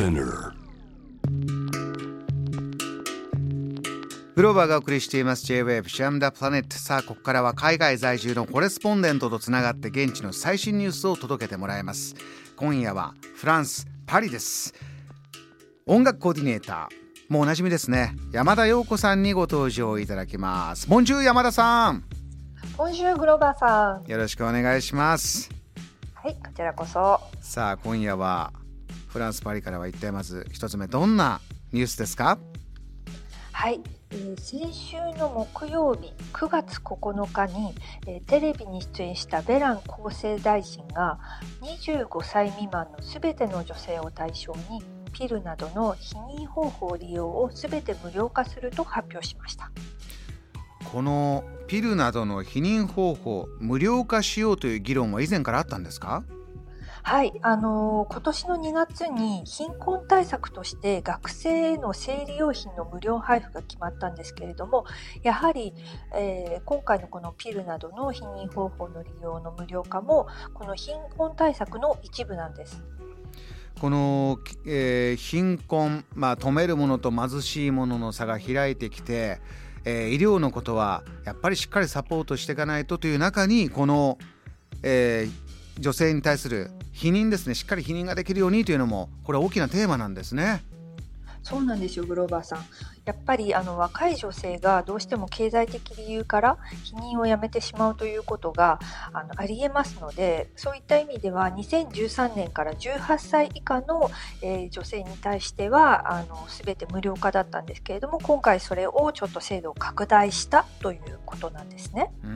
Spinner. グローバーがお送りしています。J-Wave シャムダプラネットさあここからは海外在住のコレスポンデントとつながって現地の最新ニュースを届けてもらいます。今夜はフランスパリです。音楽コーディネーターもうおなじみですね。山田陽子さんにご登場いただきます。ボンジュー山田さん。ボンジューグローバーさん。よろしくお願いします。はい、こちらこそ。さあ今夜はフランスパリからは一体まず一つ目どんなニュースですか？はい、えー先週の木曜日9月9日に、えーテレビに出演したベラン厚生大臣が25歳未満のすべての女性を対象にピルなどの避妊方法利用をすべて無料化すると発表しました。このピルなどの避妊方法無料化しようという議論は以前からあったんですか？はい、あのー今年の2月に貧困対策として学生への生理用品の無料配布が決まったんですけれどもやはり、えー今回のこのピルなどの避妊方法の利用の無料化もこの貧困対策の一部なんです。この、えー貧困、まあ、止めるものと貧しいものの差が開いてきて、えー医療のことはやっぱりしっかりサポートしていかないとという中にこの、えー女性に対する否認ですねしっかり否認ができるようにというのもこれ大きなテーマなんですね。そうなんですよグローバーさん。やっぱりあの若い女性がどうしても経済的理由から避妊をやめてしまうということがあのありえますのでそういった意味では2013年から18歳以下の、えー女性に対してはあの全て無料化だったんですけれども今回それをちょっと制度を拡大したということなんですね。うー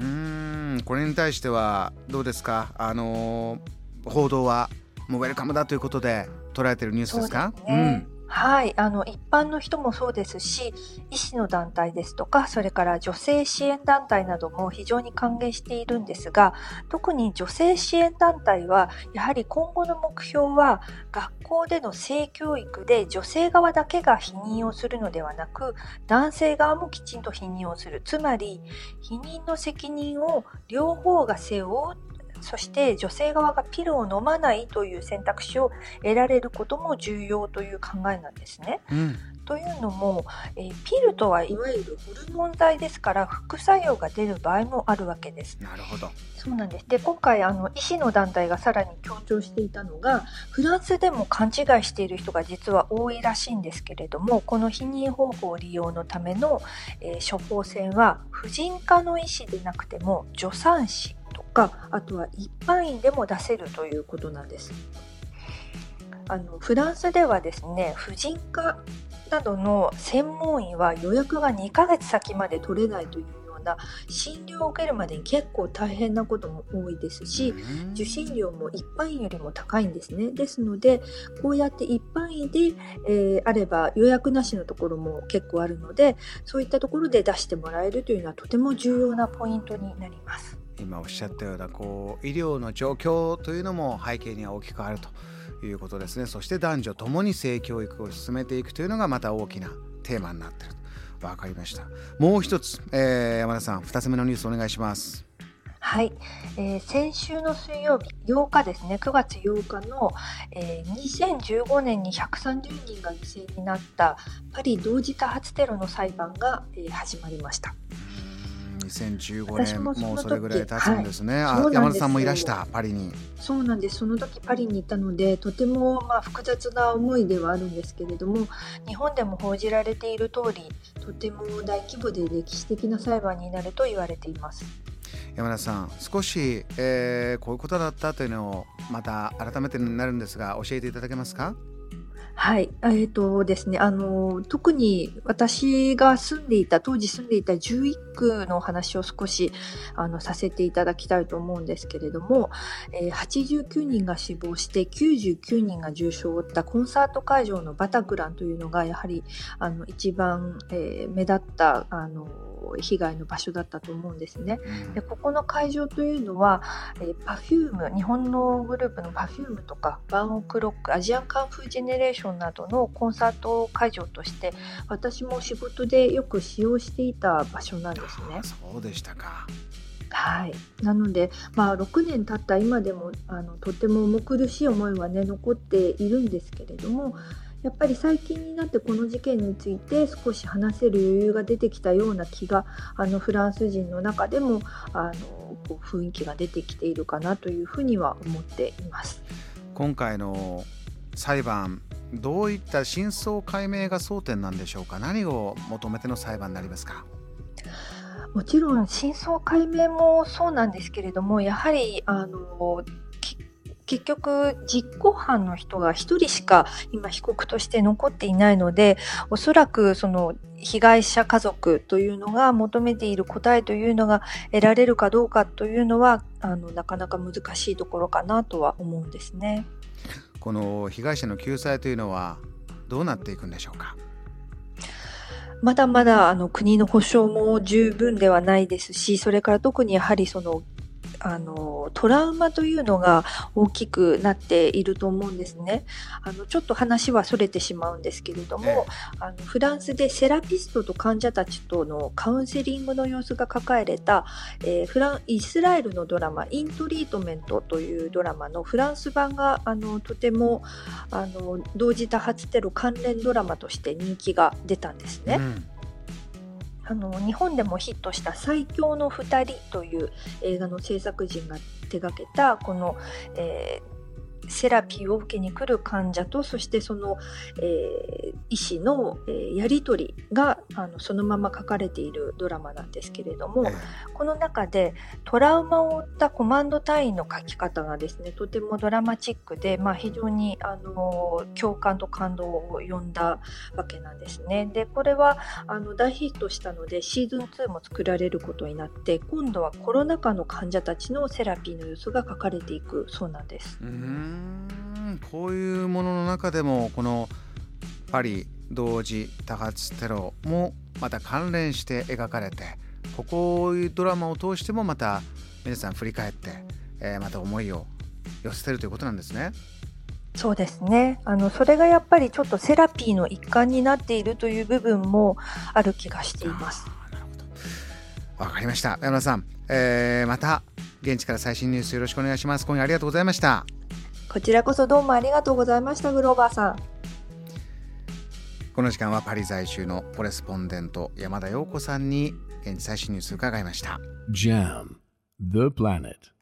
んこれに対してはどうですか？あのー報道はもうウェルカムだということで捉えているニュースですか？そうですねはい、あの一般の人もそうですし医師の団体ですとかそれから女性支援団体なども非常に歓迎しているんですが特に女性支援団体はやはり今後の目標は学校での性教育で女性側だけが避妊をするのではなく男性側もきちんと避妊をする。つまり避妊の責任を両方が背負うそして女性側がピルを飲まないという選択肢を得られることも重要という考えなんですね。うんうんというのも、えーピルとはいわゆるホルモン剤ですから副作用が出る場合もあるわけです。なるほど。そうなんです。で、今回あの医師の団体がさらに強調していたのが、フランスでも勘違いしている人が実は多いらしいんですけれども、この避妊方法利用のための、えー処方箋は婦人科の医師でなくても助産師とか、あとは一般院でも出せるということなんです。あのフランスではですね、婦人科などの専門医は予約が2ヶ月先まで取れないというような診療を受けるまでに結構大変なことも多いですし、うん受診料も一般医よりも高いんですね。ですので、こうやって一般医で、えーあれば予約なしのところも結構あるので、そういったところで出してもらえるというのはとても重要なポイントになります。今おっしゃったようなこう医療の状況というのも背景には大きくあるということですね。そして男女ともに性教育を進めていくというのがまた大きなテーマになっていると。分かりました。もう一つ、えー山田さん2つ目のニュースお願いします。はい、えー先週の水曜日8日ですね。9月8日の、えー2015年に130人が犠牲になったパリ同時多発テロの裁判が、えー始まりました。うーん2015年私もうそれぐらい経つんですね、あはい山田さんもいらしたパリに。そうなんです。その時パリにいたのでとてもまあ複雑な思いではあるんですけれども日本でも報じられている通りとても大規模で歴史的な裁判になると言われています。山田さん少し、えーこういうことだったというのをまた改めてになるんですが教えていただけますか？はい、えーとですね、あの特に私が住んでいた当時住んでいた11区のお話を少しあのさせていただきたいと思うんですけれども、えー89人が死亡して99人が重傷を負ったコンサート会場のバタクランというのがやはりあの一番、えー目立ったあの被害の場所だったと思うんですね。でここの会場というのは、えー、Perfume 日本のグループの Perfume とかバンオクロックアジアンカンフージェネレーションなどのコンサート会場として私も仕事でよく使用していた場所なんですねあ。そうでしたかはい、なので、まあ、6年経った今でもあのとても重苦しい思いはね残っているんですけれどもやっぱり最近になってこの事件について少し話せる余裕が出てきたような気があのフランス人の中でもあのこう雰囲気が出てきているかなというふうには思っています。今回の裁判どういった真相解明が争点なんでしょうか？何を求めての裁判になりますか？もちろん真相解明もそうなんですけれどもやはりあの結局実行犯の人が1人しか今被告として残っていないのでおそらくその被害者家族というのが求めている答えというのが得られるかどうかというのはあのなかなか難しいところかなとは思うんですね。この被害者の救済というのはどうなっていくんでしょうか？まだまだあの国の保障も十分ではないですし、それから特にやはりそのあのトラウマというのが大きくなっていると思うんですね。あのちょっと話はそれてしまうんですけれども、あのフランスでセラピストと患者たちとのカウンセリングの様子が書かれた、えー、フランイスラエルのドラマ「イントリートメント」というドラマのフランス版があのとてもあの同時多発テロ関連ドラマとして人気が出たんですね。うんあの日本でもヒットした「最強の2人」という映画の制作陣が手がけたこの、えー、セラピーを受けに来る患者とそしてその、えー、医師の、えー、やり取りがあのそのまま書かれているドラマなんですけれども、この中でトラウマを負ったコマンド隊員の書き方がですねとてもドラマチックで、まあ、非常にあの共感と感動を呼んだわけなんですね。でこれはあの大ヒットしたのでシーズン2も作られることになって今度はコロナ禍の患者たちのセラピーの様子が書かれていくそうなんです。うんうんこういうものの中でもこのパリ同時多発テロもまた関連して描かれてここいうドラマを通してもまた皆さん振り返って、えー、また思いを寄せてるということなんですね。そうですね。あのそれがやっぱりちょっとセラピーの一環になっているという部分もある気がしています。わかりました。山田さん、えー、また現地から最新ニュースよろしくお願いします。今夜ありがとうございました。こちらこそどうもありがとうございましたグローバーさんこの時間はパリ在住のコレスポンデント山田陽子さんに現地最新ニュース伺いました。JAM The Planet.